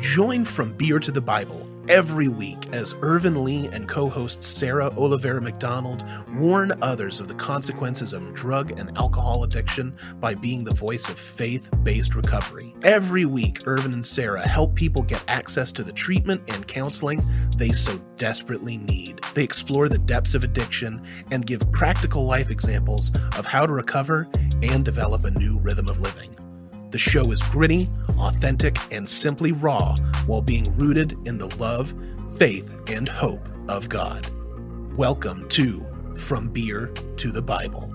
Join From Beer to the Bible every week as Irvin Lee and co host Sarah Olivera McDonald warn others of the consequences of drug and alcohol addiction by being the voice of faith based recovery. Every week, Irvin and Sarah help people get access to the treatment and counseling they so desperately need. They explore the depths of addiction and give practical life examples of how to recover and develop a new rhythm of living. The show is gritty, authentic, and simply raw while being rooted in the love, faith, and hope of God. Welcome to From Beer to the Bible.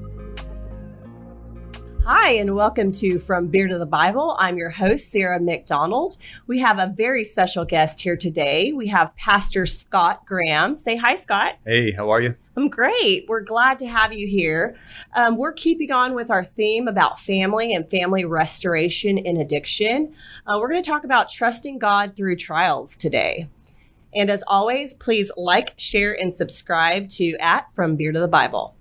Hi, and welcome to From Beer to the Bible. I'm your host, Sarah McDonald. We have a very special guest here today. We have Pastor Scott Graham. Say hi, Scott. Hey, how are you? I'm great. We're glad to have you here. Um, we're keeping on with our theme about family and family restoration in addiction. Uh, we're going to talk about trusting God through trials today. And as always, please like, share, and subscribe to at From Beer to the Bible.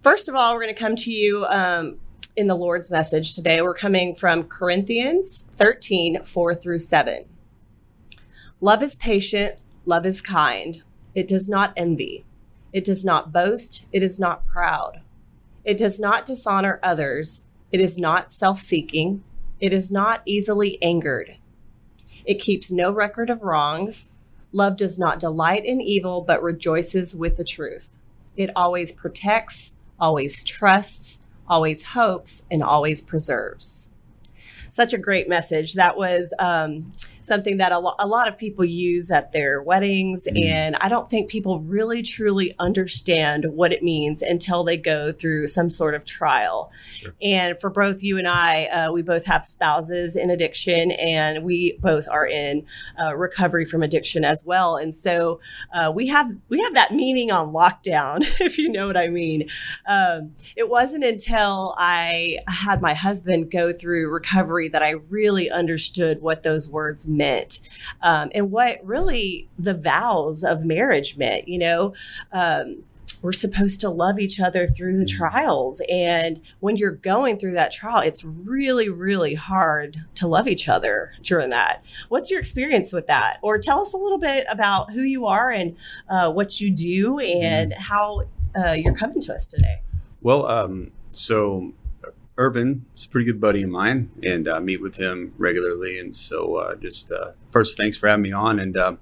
First of all, we're going to come to you um, in the Lord's message today. We're coming from Corinthians 13, 4 through 7. Love is patient, love is kind, it does not envy. It does not boast. It is not proud. It does not dishonor others. It is not self seeking. It is not easily angered. It keeps no record of wrongs. Love does not delight in evil, but rejoices with the truth. It always protects, always trusts, always hopes, and always preserves. Such a great message. That was um, something that a, lo- a lot of people use at their weddings. Mm. And I don't think people really truly understand what it means until they go through some sort of trial. Sure. And for both you and I, uh, we both have spouses in addiction and we both are in uh, recovery from addiction as well. And so uh, we have we have that meaning on lockdown, if you know what I mean. Um, it wasn't until I had my husband go through recovery that I really understood what those words meant um, and what really the vows of marriage meant. You know, um, we're supposed to love each other through the mm-hmm. trials. And when you're going through that trial, it's really, really hard to love each other during that. What's your experience with that? Or tell us a little bit about who you are and uh, what you do and mm. how uh, you're coming to us today. Well, um, so Irvin is a pretty good buddy of mine, and I uh, meet with him regularly. And so, uh, just uh, first, thanks for having me on. And uh,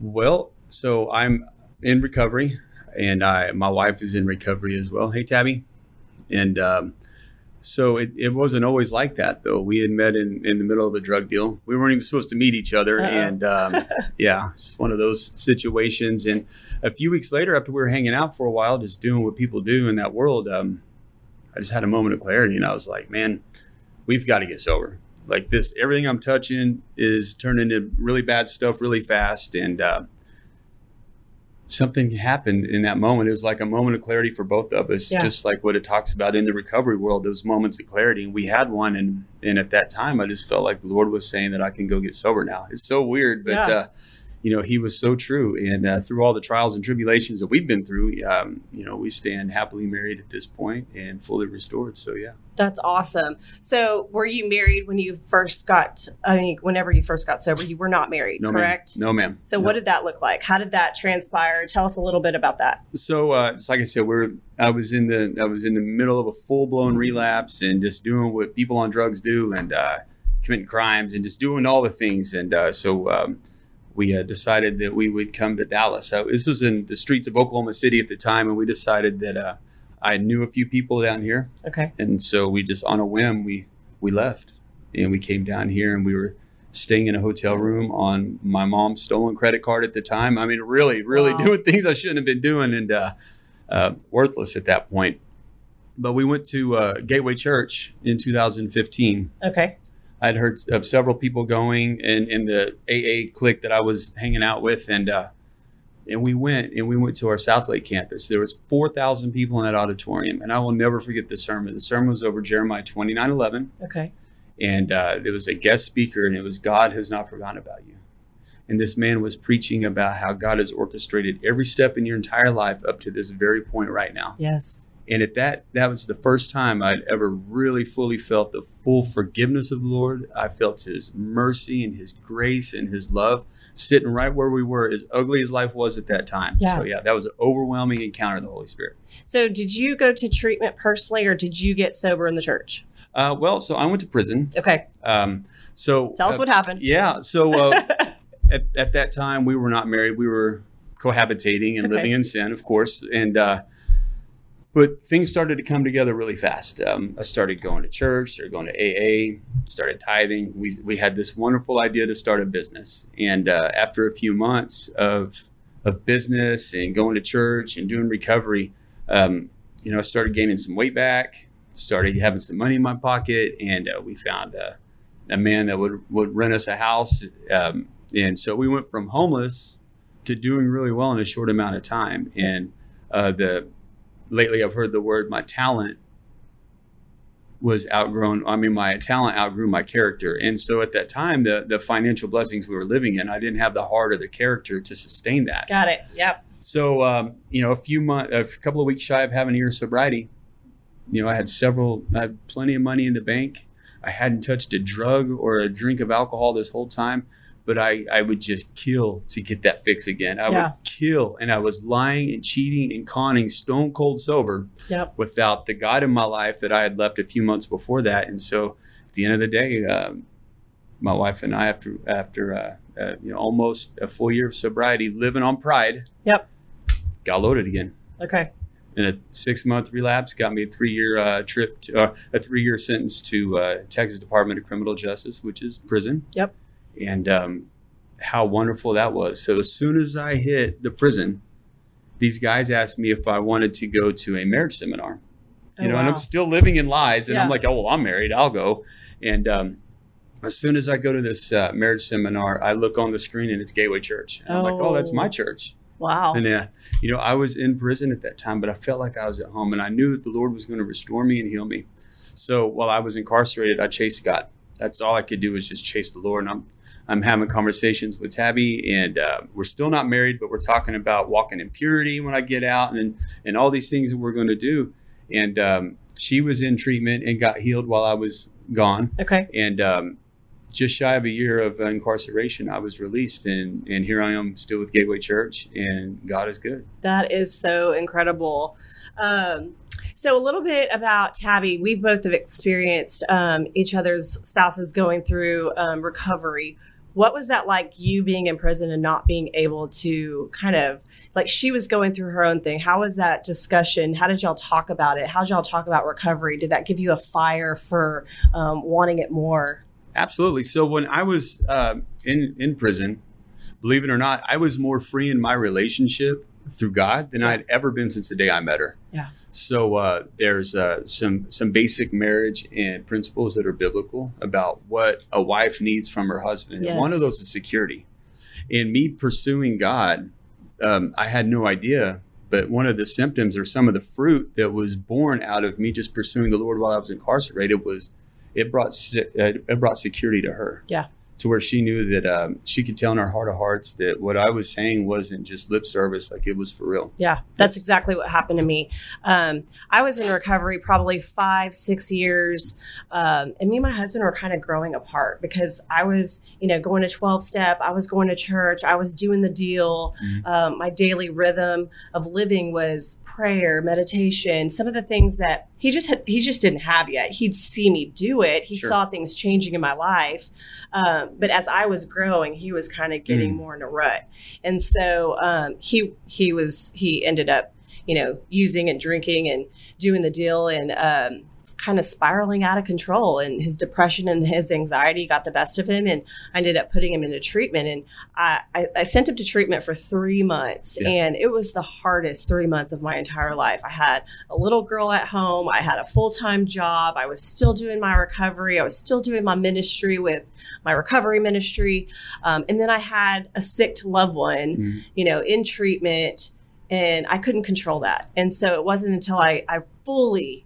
well, so I'm in recovery, and I my wife is in recovery as well. Hey, Tabby, and um, so it, it wasn't always like that though. We had met in, in the middle of a drug deal. We weren't even supposed to meet each other, Uh-oh. and um, yeah, it's one of those situations. And a few weeks later, after we were hanging out for a while, just doing what people do in that world. Um, I just had a moment of clarity and I was like, man, we've got to get sober. Like this, everything I'm touching is turning into really bad stuff really fast. And uh, something happened in that moment. It was like a moment of clarity for both of us, yeah. just like what it talks about in the recovery world, those moments of clarity. And we had one. And, and at that time, I just felt like the Lord was saying that I can go get sober now. It's so weird, but yeah. uh, you know, he was so true. And uh, through all the trials and tribulations that we've been through, um, you know, we stand happily married at this point and fully restored. So, yeah. That's awesome. So, were you married when you first got, I mean, whenever you first got sober, you were not married, no, correct? Ma'am. No, ma'am. So, no. what did that look like? How did that transpire? Tell us a little bit about that. So, uh, just like I said, we're, I was in the, I was in the middle of a full blown relapse and just doing what people on drugs do and, uh, committing crimes and just doing all the things. And, uh, so, um, we uh, decided that we would come to Dallas. So this was in the streets of Oklahoma City at the time, and we decided that uh, I knew a few people down here. Okay. And so we just on a whim we we left and we came down here and we were staying in a hotel room on my mom's stolen credit card at the time. I mean, really, really wow. doing things I shouldn't have been doing and uh, uh, worthless at that point. But we went to uh, Gateway Church in 2015. Okay. I'd heard of several people going in, in the AA clique that I was hanging out with, and uh, and we went and we went to our Southlake campus. There was four thousand people in that auditorium, and I will never forget the sermon. The sermon was over Jeremiah twenty nine eleven. Okay. And uh, there was a guest speaker, and it was God has not forgotten about you. And this man was preaching about how God has orchestrated every step in your entire life up to this very point right now. Yes. And at that, that was the first time I'd ever really fully felt the full forgiveness of the Lord. I felt His mercy and His grace and His love sitting right where we were, as ugly as life was at that time. Yeah. So yeah, that was an overwhelming encounter of the Holy Spirit. So, did you go to treatment personally, or did you get sober in the church? Uh, well, so I went to prison. Okay, Um, so tell us uh, what happened. Yeah. So uh, at, at that time, we were not married. We were cohabitating and Okay. living in sin, of course. And uh, but things started to come together really fast. Um, I started going to church, started going to AA, started tithing. We we had this wonderful idea to start a business. And uh, after a few months of of business and going to church and doing recovery, um, you know, I started gaining some weight back. Started having some money in my pocket, and uh, we found a man that would would rent us a house. Um, and so we went from homeless to doing really well in a short amount of time. And uh, the lately, I've heard the word my talent was outgrown. I mean, my talent outgrew my character. And so at that time, the the financial blessings we were living in, I didn't have the heart or the character to sustain that. Got it. Yep. So, um, you know, a few months, a couple of weeks shy of having a year of sobriety, you know, I had several, I had plenty of money in the bank. I hadn't touched a drug or a drink of alcohol this whole time, but I, I would just kill to get that fix again. I Yeah. would kill. And I was lying and cheating and conning stone cold sober Yep. without the God in my life that I had left a few months before that. And so at the end of the day, um, my wife and I, after, after, uh, uh, you know, almost a full year of sobriety, living on pride, Yep. got loaded again. Okay. And a six month relapse got me a three year uh, trip, to, uh, a three year sentence to uh, Texas Department of Criminal Justice, which is prison. Yep. And um, how wonderful that was. So as soon as I hit the prison, these guys asked me if I wanted to go to a marriage seminar. You Oh, know, and. I'm still living in lies, and Yeah. I'm like, oh well, I'm married, I'll go. And um, as soon as I go to this uh, marriage seminar, I look on the screen and it's Gateway Church. And I'm like, oh, that's Oh. my church. Wow. And uh, you know, I was in prison at that time, but I felt like I was at home, and I knew that the Lord was going to restore me and heal me. So while I was incarcerated, I chased God. That's all I could do was just chase the Lord. And I'm I'm having conversations with Tabby, and uh, we're still not married, but we're talking about walking in purity when I get out, and and all these things that we're going to do. And um, she was in treatment and got healed while I was gone Okay. and um, just shy of a year of incarceration, I was released, and and here I am still with Gateway Church, and God is good. That is so incredible. Um, so, a little bit about Tabby. We both have experienced um, each other's spouses going through um, recovery. What was that like, you being in prison and not being able to kind of like she was going through her own thing? How was that discussion? How did y'all talk about it? How did y'all talk about recovery? Did that give you a fire for um, wanting it more? Absolutely. So when I was uh, in in prison, believe it or not, I was more free in my relationship through God than I had ever been since the day I met her. Yeah. So uh, there's uh, some some basic marriage and principles that are biblical about what a wife needs from her husband. Yes. And one of those is security. In me pursuing God, um, I had no idea. But one of the symptoms or some of the fruit that was born out of me just pursuing the Lord while I was incarcerated was it brought uh, it brought security to her. Yeah. To where she knew that um, she could tell in her heart of hearts that what I was saying wasn't just lip service, like it was for real. Yeah, that's exactly what happened to me. Um, I was in recovery probably five, six years, um, and me and my husband were kind of growing apart because I was, you know, going to twelve step. I was going to church. I was doing the deal. Mhm. Um, my daily rhythm of living was prayer, meditation, some of the things that he just had, he just didn't have yet. He'd see me do it. He Sure. saw things changing in my life, um, but as I was growing, he was kind of getting Mm. more in a rut, and so um, he he was he ended up you know using and drinking and doing the deal and um, kind of spiraling out of control and his depression and his anxiety got the best of him and I ended up putting him into treatment and I, I, I sent him to treatment for three months Yeah. and it was the hardest three months of my entire life. I had a little girl at home. I had a full-time job. I was still doing my recovery. I was still doing my ministry with my recovery ministry. Um, and then I had a sick loved one Mhm. you know, in treatment, and I couldn't control that. And so it wasn't until I, I fully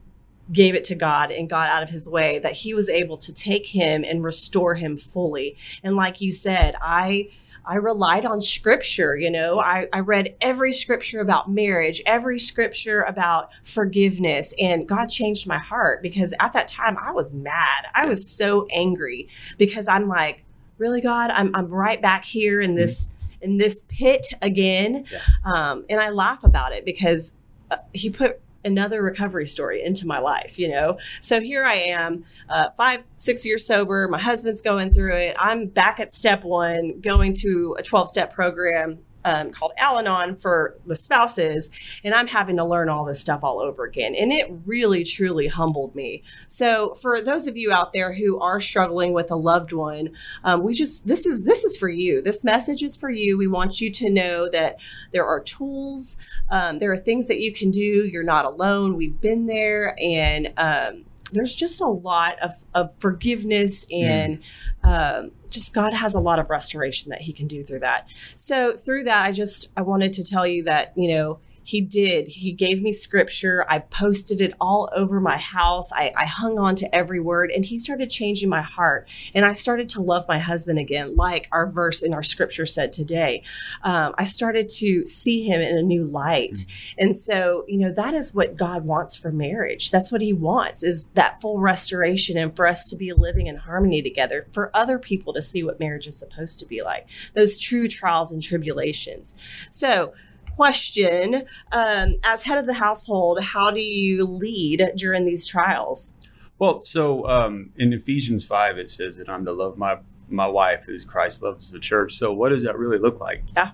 gave it to God and got out of his way, that he was able to take him and restore him fully. And like you said, I I relied on scripture, you know. I, I read every scripture about marriage, every scripture about forgiveness, and God changed my heart because at that time I was mad. I was so angry because I'm like, really, God, I'm I'm right back here in this mm-hmm. in this pit again. Yeah. Um, and I laugh about it because uh, he put another recovery story into my life, you know? So here I am, uh, five, six years sober. My husband's going through it. I'm back at step one, going to a 12 step program um, called Al Anon for the spouses, and I'm having to learn all this stuff all over again. And it really, truly humbled me. So, for those of you out there who are struggling with a loved one, um, we just this is this is for you. This message is for you. We want you to know that there are tools, um, there are things that you can do. You're not alone. We've been there, and um, there's just a lot of, of forgiveness and mm. um, just God has a lot of restoration that he can do through that. So through that, I just, I wanted to tell you that, you know, he did. He gave me scripture. I posted it all over my house. I, I, hung on to every word, and he started changing my heart. And I started to love my husband again, like our verse in our scripture said today. Um, I started to see him in a new light. Mm-hmm. And so, you know, that is what God wants for marriage. That's what he wants is that full restoration and for us to be living in harmony together, for other people to see what marriage is supposed to be like, those true trials and tribulations. So, question um, as head of the household how do you lead during these trials? Well so um, in ephesians 5 it says that i'm to love my my wife as christ loves the church. So what does that really look like? Yeah.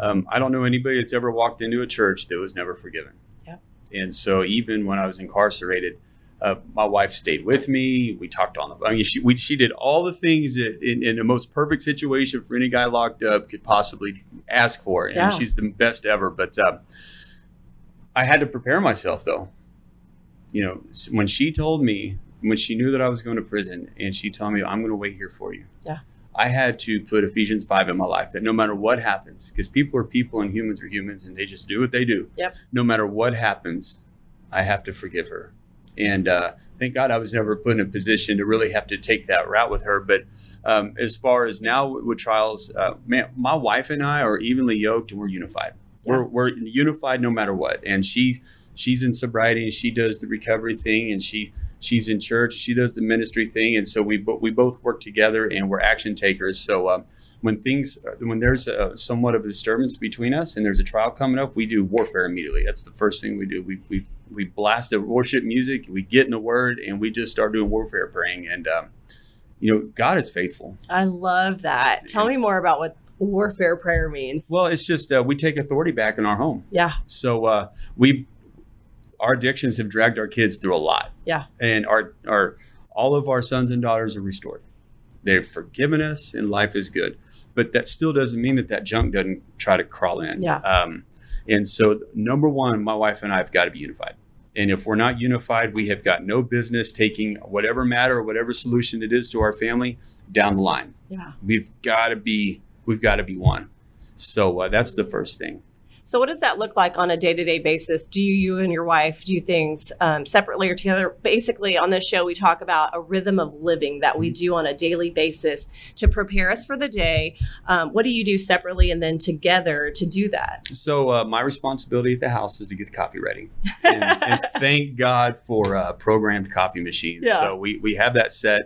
Um, i don't know anybody that's ever walked into a church that was never forgiven. Yeah. And so even when i was incarcerated uh, my wife stayed with me. We talked on the. I mean, she we, she did all the things that in, in, the most perfect situation for any guy locked up could possibly ask for, and yeah. she's the best ever. But uh, I had to prepare myself, though. You know, when she told me when she knew that I was going to prison, and she told me, "I'm going to wait here for you." Yeah. I had to put Ephesians 5 in my life that no matter what happens, because people are people and humans are humans and they just do what they do. Yep. No matter what happens, I have to forgive her. And uh, thank God I was never put in a position to really have to take that route with her. But um, as far as now with trials, uh, man, my wife and I are evenly yoked and we're unified. Yeah. We're, we're unified no matter what. And she she's in sobriety and she does the recovery thing and she she's in church. She does the ministry thing. And so we we both work together and we're action takers. So um, when things when there's a, somewhat of a disturbance between us and there's a trial coming up, we do warfare immediately. That's the first thing we do. We we we blast the worship music, we get in the Word, and we just start doing warfare praying. And um, you know, God is faithful. I love that. Tell me more about what warfare prayer means. Well, it's just uh, we take authority back in our home. Yeah. So uh, we our addictions have dragged our kids through a lot. Yeah. And our our all of our sons and daughters are restored. They've forgiven us, and life is good but that still doesn't mean that that junk doesn't try to crawl in. Yeah. Um, and so, number one, my wife and I have got to be unified. And if we're not unified, we have got no business taking whatever matter or whatever solution it is to our family down the line. Yeah. We've got to be we've got to be one. So uh, that's the first thing. So, what does that look like on a day to day basis? Do you you and your wife do things um, separately or together? Basically, on this show, we talk about a rhythm of living that we mm-hmm. do on a daily basis to prepare us for the day. Um, what do you do separately and then together to do that? So, uh, my responsibility at the house is to get the coffee ready. And, and thank God for uh, programmed coffee machines. Yeah. So, we, we have that set.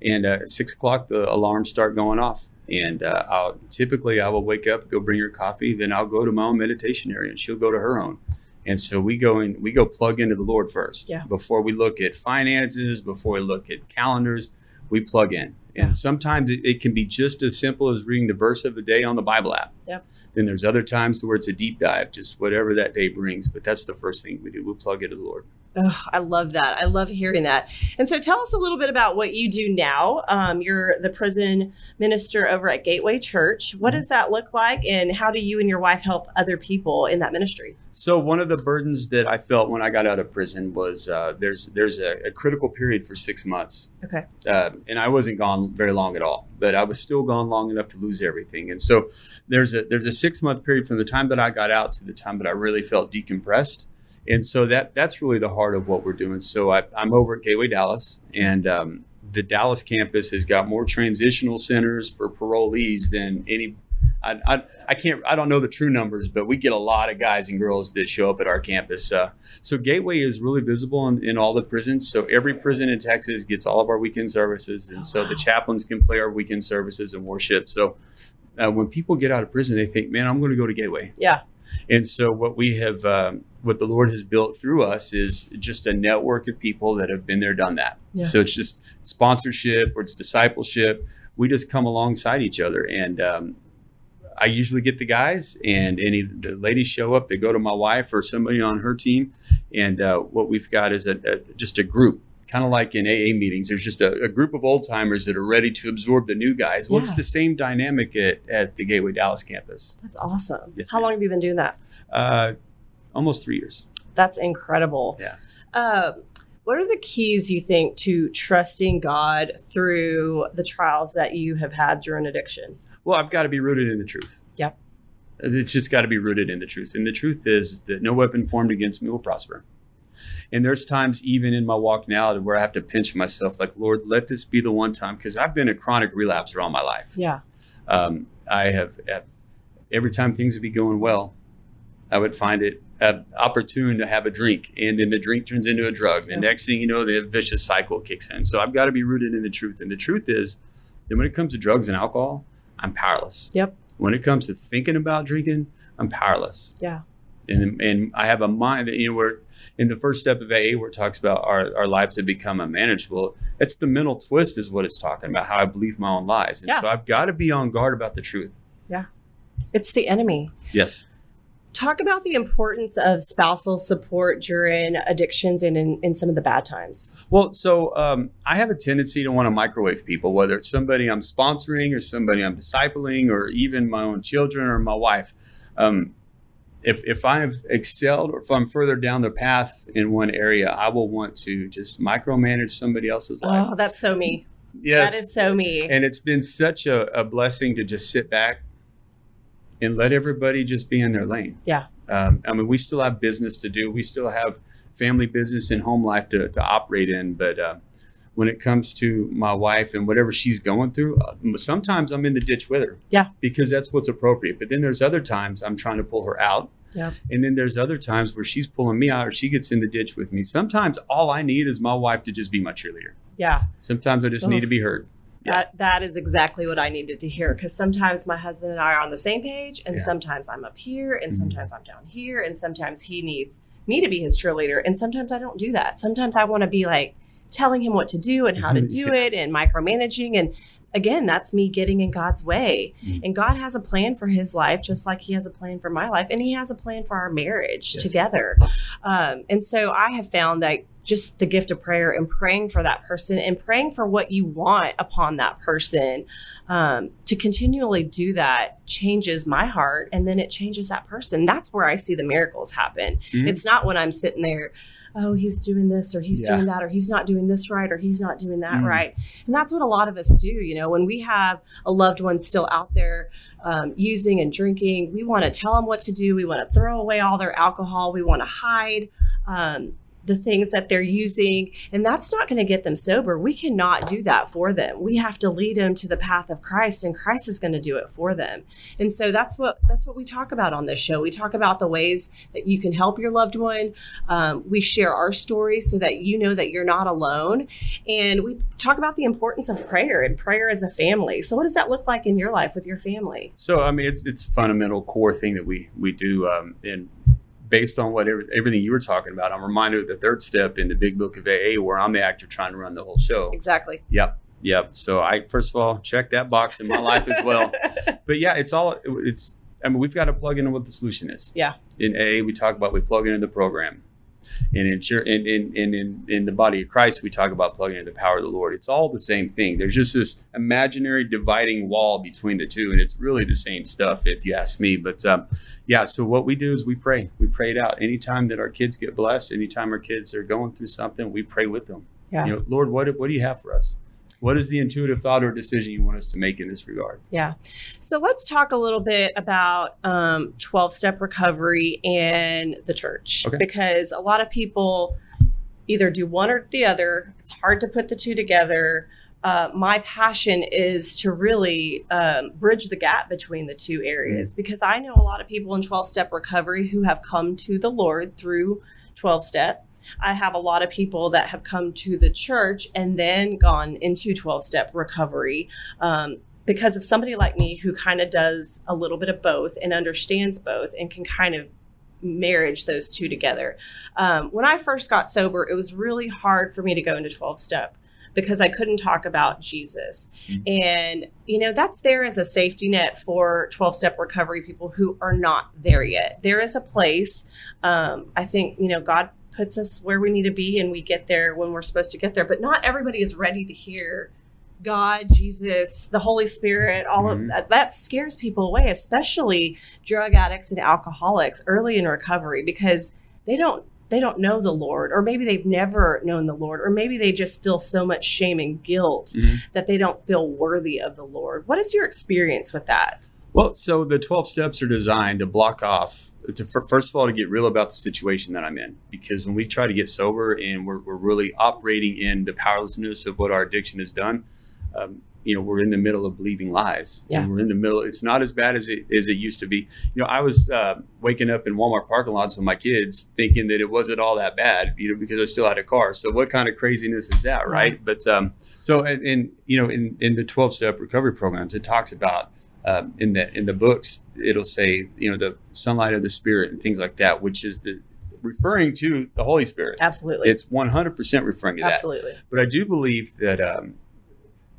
And uh, at six o'clock, the alarms start going off and uh, I'll typically I will wake up, go bring her coffee, then I'll go to my own meditation area, and she'll go to her own. And so we go in, we go plug into the Lord first. Yeah. Before we look at finances, before we look at calendars, we plug in. And yeah. sometimes it, it, can be just as simple as reading the verse of the day on the Bible app. Yep. Then there's other times where it's a deep dive, just whatever that day brings. But that's the first thing we do. We plug into the Lord. Oh, I love that. I love hearing that. And so tell us a little bit about what you do now. Um, you're the prison minister over at Gateway Church. What mm-hmm. does that look like, and how do you and your wife help other people in that ministry? So one of the burdens that I felt when I got out of prison was uh, there's there's a, a, critical period for six months. Okay. Uh, and I wasn't gone very long at all, but I was still gone long enough to lose everything. And so there's a there's a six month period from the time that I got out to the time that I really felt decompressed and so that that's really the heart of what we're doing. So I, I'm over at Gateway Dallas, and um, the Dallas campus has got more transitional centers for parolees than any. I, I, I can't I don't know the true numbers, but we get a lot of guys and girls that show up at our campus. Uh, so Gateway is really visible in, in all the prisons. So every prison in Texas gets all of our weekend services, and so the chaplains can play our weekend services and worship. So uh, when people get out of prison, they think, "Man, I'm going to go to Gateway." Yeah. And so what we have, um, what the Lord has built through us is just a network of people that have been there, done that. Yeah. So it's just sponsorship or it's discipleship. We just come alongside each other. And um, I usually get the guys and any the ladies show up. They go to my wife or somebody on her team. And uh, what we've got is a, a, just a group kind of like in AA meetings, there's just a, a group of old timers that are ready to absorb the new guys. Well, it's Yeah. the same dynamic at, at the Gateway Dallas campus. That's awesome. Yes, How ma'am. long have you been doing that? Uh, almost three years. That's incredible. Yeah. Um, what are the keys you think to trusting God through the trials that you have had during addiction? Well, I've got to be rooted in the truth. Yep. It's just got to be rooted in the truth. And the truth is that no weapon formed against me will prosper. And there's times, even in my walk now, where I have to pinch myself, like, Lord, let this be the one time, because I've been a chronic relapser all my life. Yeah. Um, I have, uh, every time things would be going well, I would find it uh, opportune to have a drink. And then the drink turns into a drug. The Yeah. next thing you know, the vicious cycle kicks in. So I've got to be rooted in the truth. And the truth is that when it comes to drugs and alcohol, I'm powerless. Yep. When it comes to thinking about drinking, I'm powerless. Yeah. And, and I have a mind that, you know, where in the first step of AA, where it talks about our, our lives have become unmanageable, it's the mental twist, is what it's talking about, how I believe my own lies. And Yeah. so I've got to be on guard about the truth. Yeah. It's the enemy. Yes. Talk about the importance of spousal support during addictions and in, in some of the bad times. Well, so um, I have a tendency to want to microwave people, whether it's somebody I'm sponsoring or somebody I'm discipling or even my own children or my wife. Um, if, if I've excelled or if I'm further down the path in one area, I will want to just micromanage somebody else's life. Oh, that's so me. yes. That is so me. and it's been such a, a blessing to just sit back and let everybody just be in their lane. Yeah. Um, I mean, we still have business to do. We still have family business and home life to, to operate in. But uh, when it comes to my wife and whatever she's going through, uh, sometimes I'm in the ditch with her. Yeah. Because that's what's appropriate. But then there's other times I'm trying to pull her out. Yeah. And then there's other times where she's pulling me out or she gets in the ditch with me. Sometimes all I need is my wife to just be my cheerleader. yeah. Sometimes I just Ugh. need to be heard. Yeah. That that is exactly what I needed to hear because sometimes my husband and I are on the same page, and Yeah. sometimes I'm up here, and Mhm. sometimes I'm down here, and sometimes he needs me to be his cheerleader, and sometimes I don't do that. Sometimes I want to be like telling him what to do and how to do Yeah. it, and micromanaging, and again, that's me getting in God's way. Mhm. And God has a plan for His life, just like He has a plan for my life, and He has a plan for our marriage Yes. together. Um, and so I have found that just the gift of prayer and praying for that person and praying for what you want upon that person um, to continually do that changes my heart and then it changes that person. That's where I see the miracles happen. Mhm. It's not when I'm sitting there, oh, he's doing this or he's Yeah. doing that or he's not doing this right or he's not doing that Mhm. right. And that's what a lot of us do. You know, when we have a loved one still out there um, using and drinking, we want to tell them what to do. We want to throw away all their alcohol. We want to hide. Um, the things that they're using and that's not going to get them sober. We cannot do that for them. We have to lead them to the path of christ and christ is going to do it for them. And so that's what that's what we talk about on this show. We talk about the ways that you can help your loved one. Um, we share our stories so that you know that you're not alone. And we talk about the importance of prayer and prayer as a family. So what does that look like in your life with your family? So I mean, it's it's fundamental core thing that we we do, um, and based on what every, everything you were talking about, I'm reminded of the third step in the Big Book of AA, where I'm the actor trying to run the whole show. exactly Yep, yep. So I first of all check that box in my life as well. But yeah, it's all it's. I mean, we've got to plug into what the solution is. Yeah. In AA, we talk about we plug into the program, in in in in in, in the body of Christ, we talk about plugging into the power of the Lord. It's all the same thing. There's just this imaginary dividing wall between the two, and it's really the same stuff, if you ask me. But um, yeah, so what we do is we pray. We pray it out. Anytime that our kids get blessed, anytime our kids are going through something, we pray with them. yeah You know, Lord, what what do you have for us? What is the intuitive thought or decision you want us to make in this regard? Yeah. So let's talk a little bit about 12 um, step recovery and the church okay. because a lot of people either do one or the other. It's hard to put the two together. Uh, my passion is to really um, bridge the gap between the two areas mm. because I know a lot of people in 12 step recovery who have come to the Lord through 12 step. I have a lot of people that have come to the church and then gone into 12 step recovery. Um, because of somebody like me who kind of does a little bit of both and understands both and can kind of marriage those two together. Um, when I first got sober, it was really hard for me to go into 12 step because I couldn't talk about Jesus. Mm-hmm. And, you know, that's there as a safety net for 12 step recovery people who are not there yet. There is a place. Um, I think, you know, God puts us where we need to be and we get there when we're supposed to get there, but not everybody is ready to hear. God, Jesus, the Holy Spirit, all mm-hmm. of that, that scares people away, especially drug addicts and alcoholics early in recovery because they don't they don't know the Lord, or maybe they've never known the Lord, or maybe they just feel so much shame and guilt mm-hmm. that they don't feel worthy of the Lord. What is your experience with that? Well, so the 12 steps are designed to block off, to first of all, to get real about the situation that I'm in. Because when we try to get sober and we're, we're really operating in the powerlessness of what our addiction has done, um, you know we're in the middle of believing lies. Yeah. And we're in the middle it's not as bad as it as it used to be. You know i was uh, waking up in walmart parking lots with my kids thinking that it wasn't all that bad you know because i still had a car. So what kind of craziness is that right? Yeah. but um so and, and, you know in in the 12 step recovery programs it talks about um, in the in the books it'll say you know the sunlight of the spirit and things like that which is the referring to the holy spirit absolutely it's 100% referring to that absolutely but i do believe that um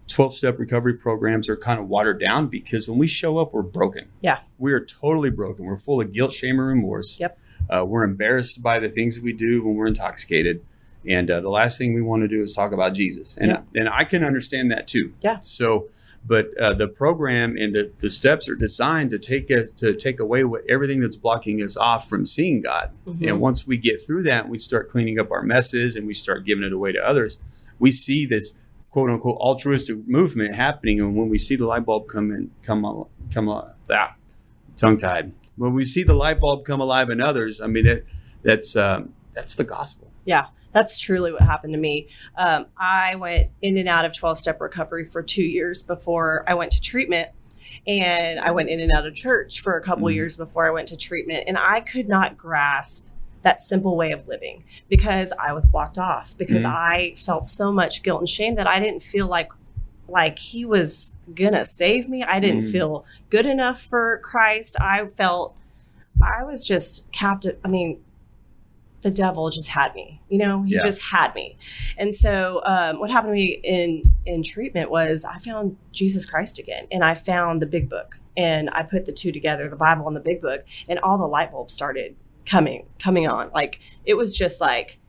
12 step recovery programs are kind of watered down because when we show up, we're broken. Yeah. We are totally broken. We're full of guilt, shame, and remorse. Yep. Uh, we're embarrassed by the things we do when we're intoxicated. And uh, the last thing we want to do is talk about Jesus. And, and I can understand that too. Yeah. So, but uh, the program and the, the steps are designed to take it to take away what everything that's blocking us off from seeing God. Mm-hmm. And once we get through that, we start cleaning up our messes and we start giving it away to others. We see this quote unquote altruistic movement happening. And when we see the light bulb come in, come on, come on, that tongue tied. When we see the light bulb come alive in others, I mean that that's um, that's the gospel. Yeah, that's truly what happened to me. Um, I went in and out of twelve step recovery for two years before I went to treatment. And I went in and out of church for a couple mm-hmm. years before I went to treatment. And I could not grasp that simple way of living because I was blocked off because mm-hmm. I felt so much guilt and shame that I didn't feel like like he was gonna save me. I didn't mm-hmm. feel good enough for Christ. I felt I was just captive. I mean, the devil just had me. You know, he yeah. just had me. And so, um, what happened to me in in treatment was I found Jesus Christ again, and I found the Big Book, and I put the two together, the Bible and the Big Book, and all the light bulbs started coming coming on like it was just like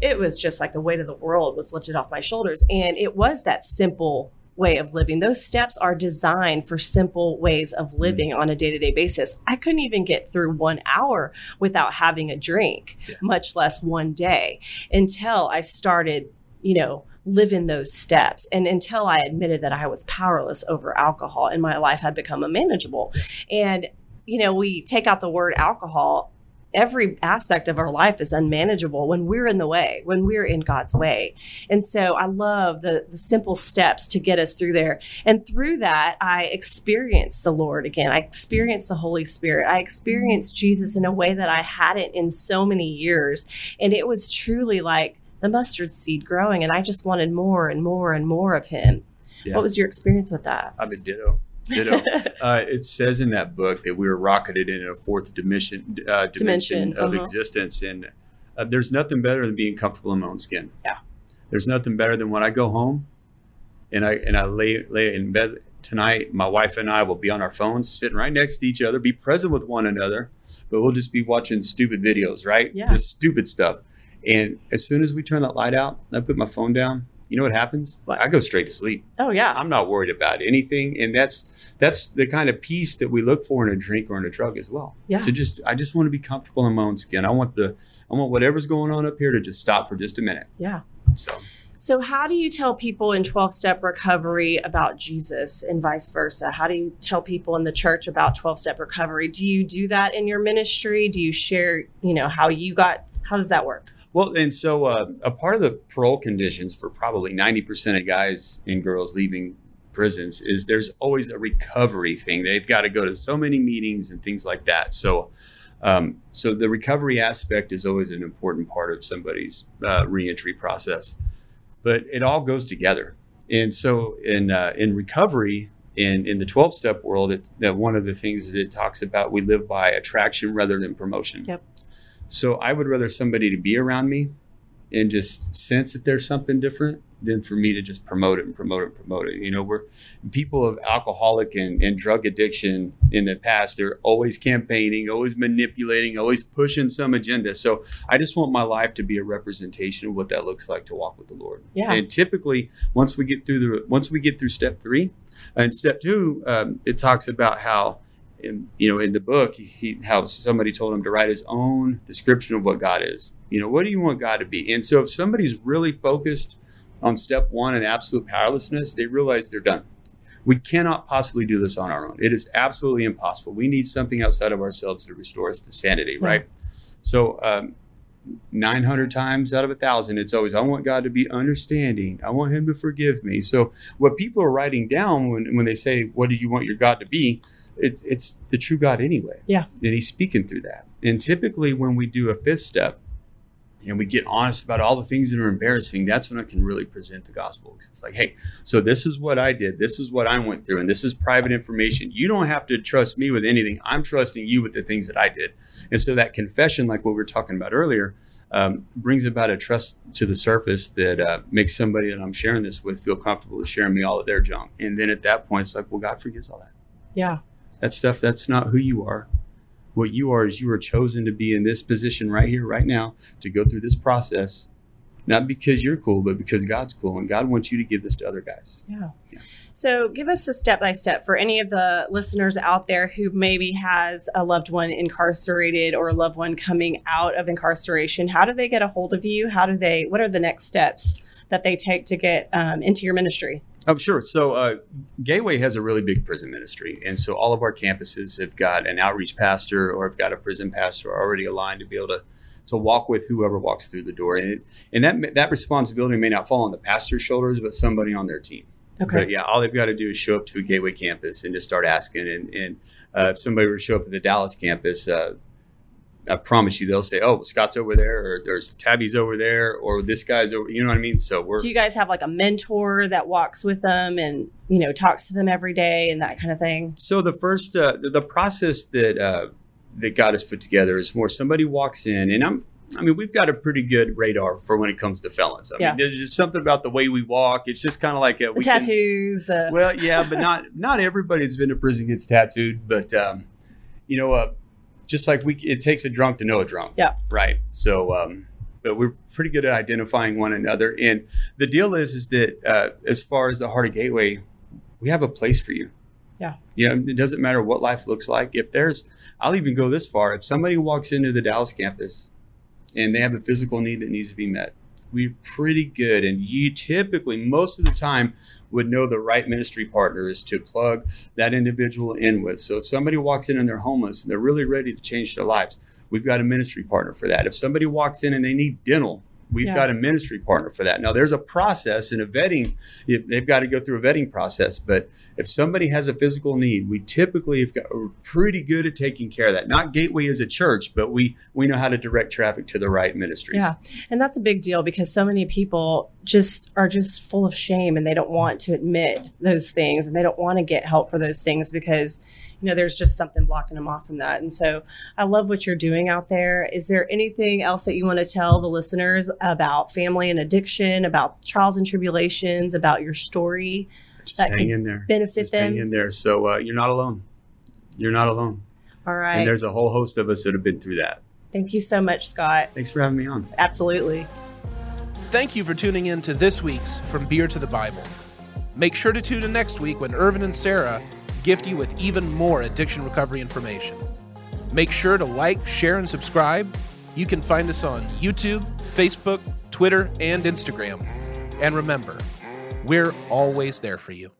it was just like the weight of the world was lifted off my shoulders and it was that simple way of living those steps are designed for simple ways of mm-hmm. living on a day-to-day basis i couldn't even get through one hour without having a drink yeah. much less one day until i started you know living those steps and until i admitted that i was powerless over alcohol and my life had become unmanageable and you know we take out the word alcohol every aspect of our life is unmanageable when we're in the way, when we're in God's way. And so I love the, the simple steps to get us through there. And through that, I experienced the Lord again. I experienced the Holy Spirit. I experienced Jesus in a way that I hadn't in so many years. And it was truly like the mustard seed growing. And I just wanted more and more and more of Him. Yeah. What was your experience with that? I'm a ditto. Ditto. uh, it says in that book that we were rocketed in a fourth dimension uh, dimension, dimension, of uh-huh. existence, and uh, there's nothing better than being comfortable in my own skin. Yeah. There's nothing better than when I go home, and I and I lay lay in bed tonight. My wife and I will be on our phones, sitting right next to each other, be present with one another, but we'll just be watching stupid videos, right? Yeah. Just stupid stuff. And as soon as we turn that light out, I put my phone down you know what happens? What? I go straight to sleep. Oh yeah. I'm not worried about anything, and that's that's the kind of peace that we look for in a drink or in a drug as well. Yeah. To just I just want to be comfortable in my own skin. I want the I want whatever's going on up here to just stop for just a minute. Yeah. So. So, how do you tell people in 12 step recovery about Jesus and vice versa? How do you tell people in the church about 12 step recovery? Do you do that in your ministry? Do you share, you know, how you got, how does that work? Well, and so uh, a part of the parole conditions for probably 90% of guys and girls leaving prisons is there's always a recovery thing. They've got to go to so many meetings and things like that. So, um, so the recovery aspect is always an important part of somebody's uh, reentry process but it all goes together. And so in uh, in recovery, in in the twelve step world, it, that one of the things is it talks about we live by attraction rather than promotion. Yep. So I would rather somebody to be around me and just sense that there's something different than for me to just promote it and promote it and promote it. You know, we're people of alcoholic and, and drug addiction in the past, they're always campaigning, always manipulating, always pushing some agenda. So I just want my life to be a representation of what that looks like to walk with the Lord. Yeah. And typically once we get through the once we get through step three, and step two, um, it talks about how in, you know, in the book, he, how somebody told him to write his own description of what God is. You know, what do you want God to be? And so if somebody's really focused on step one and absolute powerlessness, they realize they're done. We cannot possibly do this on our own. It is absolutely impossible. We need something outside of ourselves to restore us to sanity, right? So, um, 900 times out of a thousand, it's always, I want God to be understanding. I want Him to forgive me. So, what people are writing down when, when they say, What do you want your God to be? It, it's the true God anyway. Yeah. And He's speaking through that. And typically, when we do a fifth step, and we get honest about all the things that are embarrassing, that's when I can really present the gospel. It's like, hey, so this is what I did, this is what I went through, and this is private information. You don't have to trust me with anything. I'm trusting you with the things that I did. And so that confession, like what we were talking about earlier, um, brings about a trust to the surface that uh, makes somebody that I'm sharing this with feel comfortable sharing me all of their junk. And then at that point, it's like, well, God forgives all that. Yeah. That stuff, that's not who you are what you are is you are chosen to be in this position right here, right now, to go through this process, not because you're cool, but because God's cool, and God wants you to give this to other guys. Yeah. yeah. So, give us a step by step for any of the listeners out there who maybe has a loved one incarcerated or a loved one coming out of incarceration. How do they get a hold of you? How do they? What are the next steps that they take to get um, into your ministry? Oh, sure. So, uh, Gateway has a really big prison ministry. And so, all of our campuses have got an outreach pastor or have got a prison pastor already aligned to be able to, to walk with whoever walks through the door. And, it, and that, that responsibility may not fall on the pastor's shoulders, but somebody on their team. Okay. But yeah, all they've got to do is show up to a Gateway campus and just start asking. And, and uh, if somebody were to show up at the Dallas campus, uh, I promise you, they'll say, "Oh, Scott's over there, or there's Tabby's over there, or this guy's over." You know what I mean? So we're. Do you guys have like a mentor that walks with them and you know talks to them every day and that kind of thing? So the first, uh, the, process that uh, that God has put together is more somebody walks in, and I'm. I mean, we've got a pretty good radar for when it comes to felons. I yeah. mean, there's just something about the way we walk. It's just kind of like a, the tattoos. Can, the... Well, yeah, but not not everybody that's been to prison gets tattooed. But um, you know, uh, just like we it takes a drunk to know a drunk. Yeah. Right. So um, but we're pretty good at identifying one another. And the deal is is that uh, as far as the Heart of Gateway, we have a place for you. Yeah. Yeah. It doesn't matter what life looks like. If there's, I'll even go this far. If somebody walks into the Dallas campus and they have a physical need that needs to be met, we're pretty good. And you typically, most of the time, would know the right ministry partners to plug that individual in with. So if somebody walks in and they're homeless and they're really ready to change their lives, we've got a ministry partner for that. If somebody walks in and they need dental, We've yeah. got a ministry partner for that. Now, there's a process and a vetting. They've got to go through a vetting process. But if somebody has a physical need, we typically have got, we're pretty good at taking care of that. Not Gateway as a church, but we we know how to direct traffic to the right ministries. Yeah, and that's a big deal because so many people just are just full of shame and they don't want to admit those things and they don't want to get help for those things because you know there's just something blocking them off from that. And so i love what you're doing out there. Is there anything else that you want to tell the listeners about family and addiction about trials and tribulations about your story just that hang in there. benefit just them? hang in there. So uh, you're not alone. You're not alone. All right. and there's a whole host of us that have been through that. Thank you so much scott. Thanks for having me on. Absolutely. Thank you for tuning in to this week's From Beer to the Bible. Make sure to tune in next week when Irvin and Sarah gift you with even more addiction recovery information. Make sure to like, share, and subscribe. You can find us on YouTube, Facebook, Twitter, and Instagram. And remember, we're always there for you.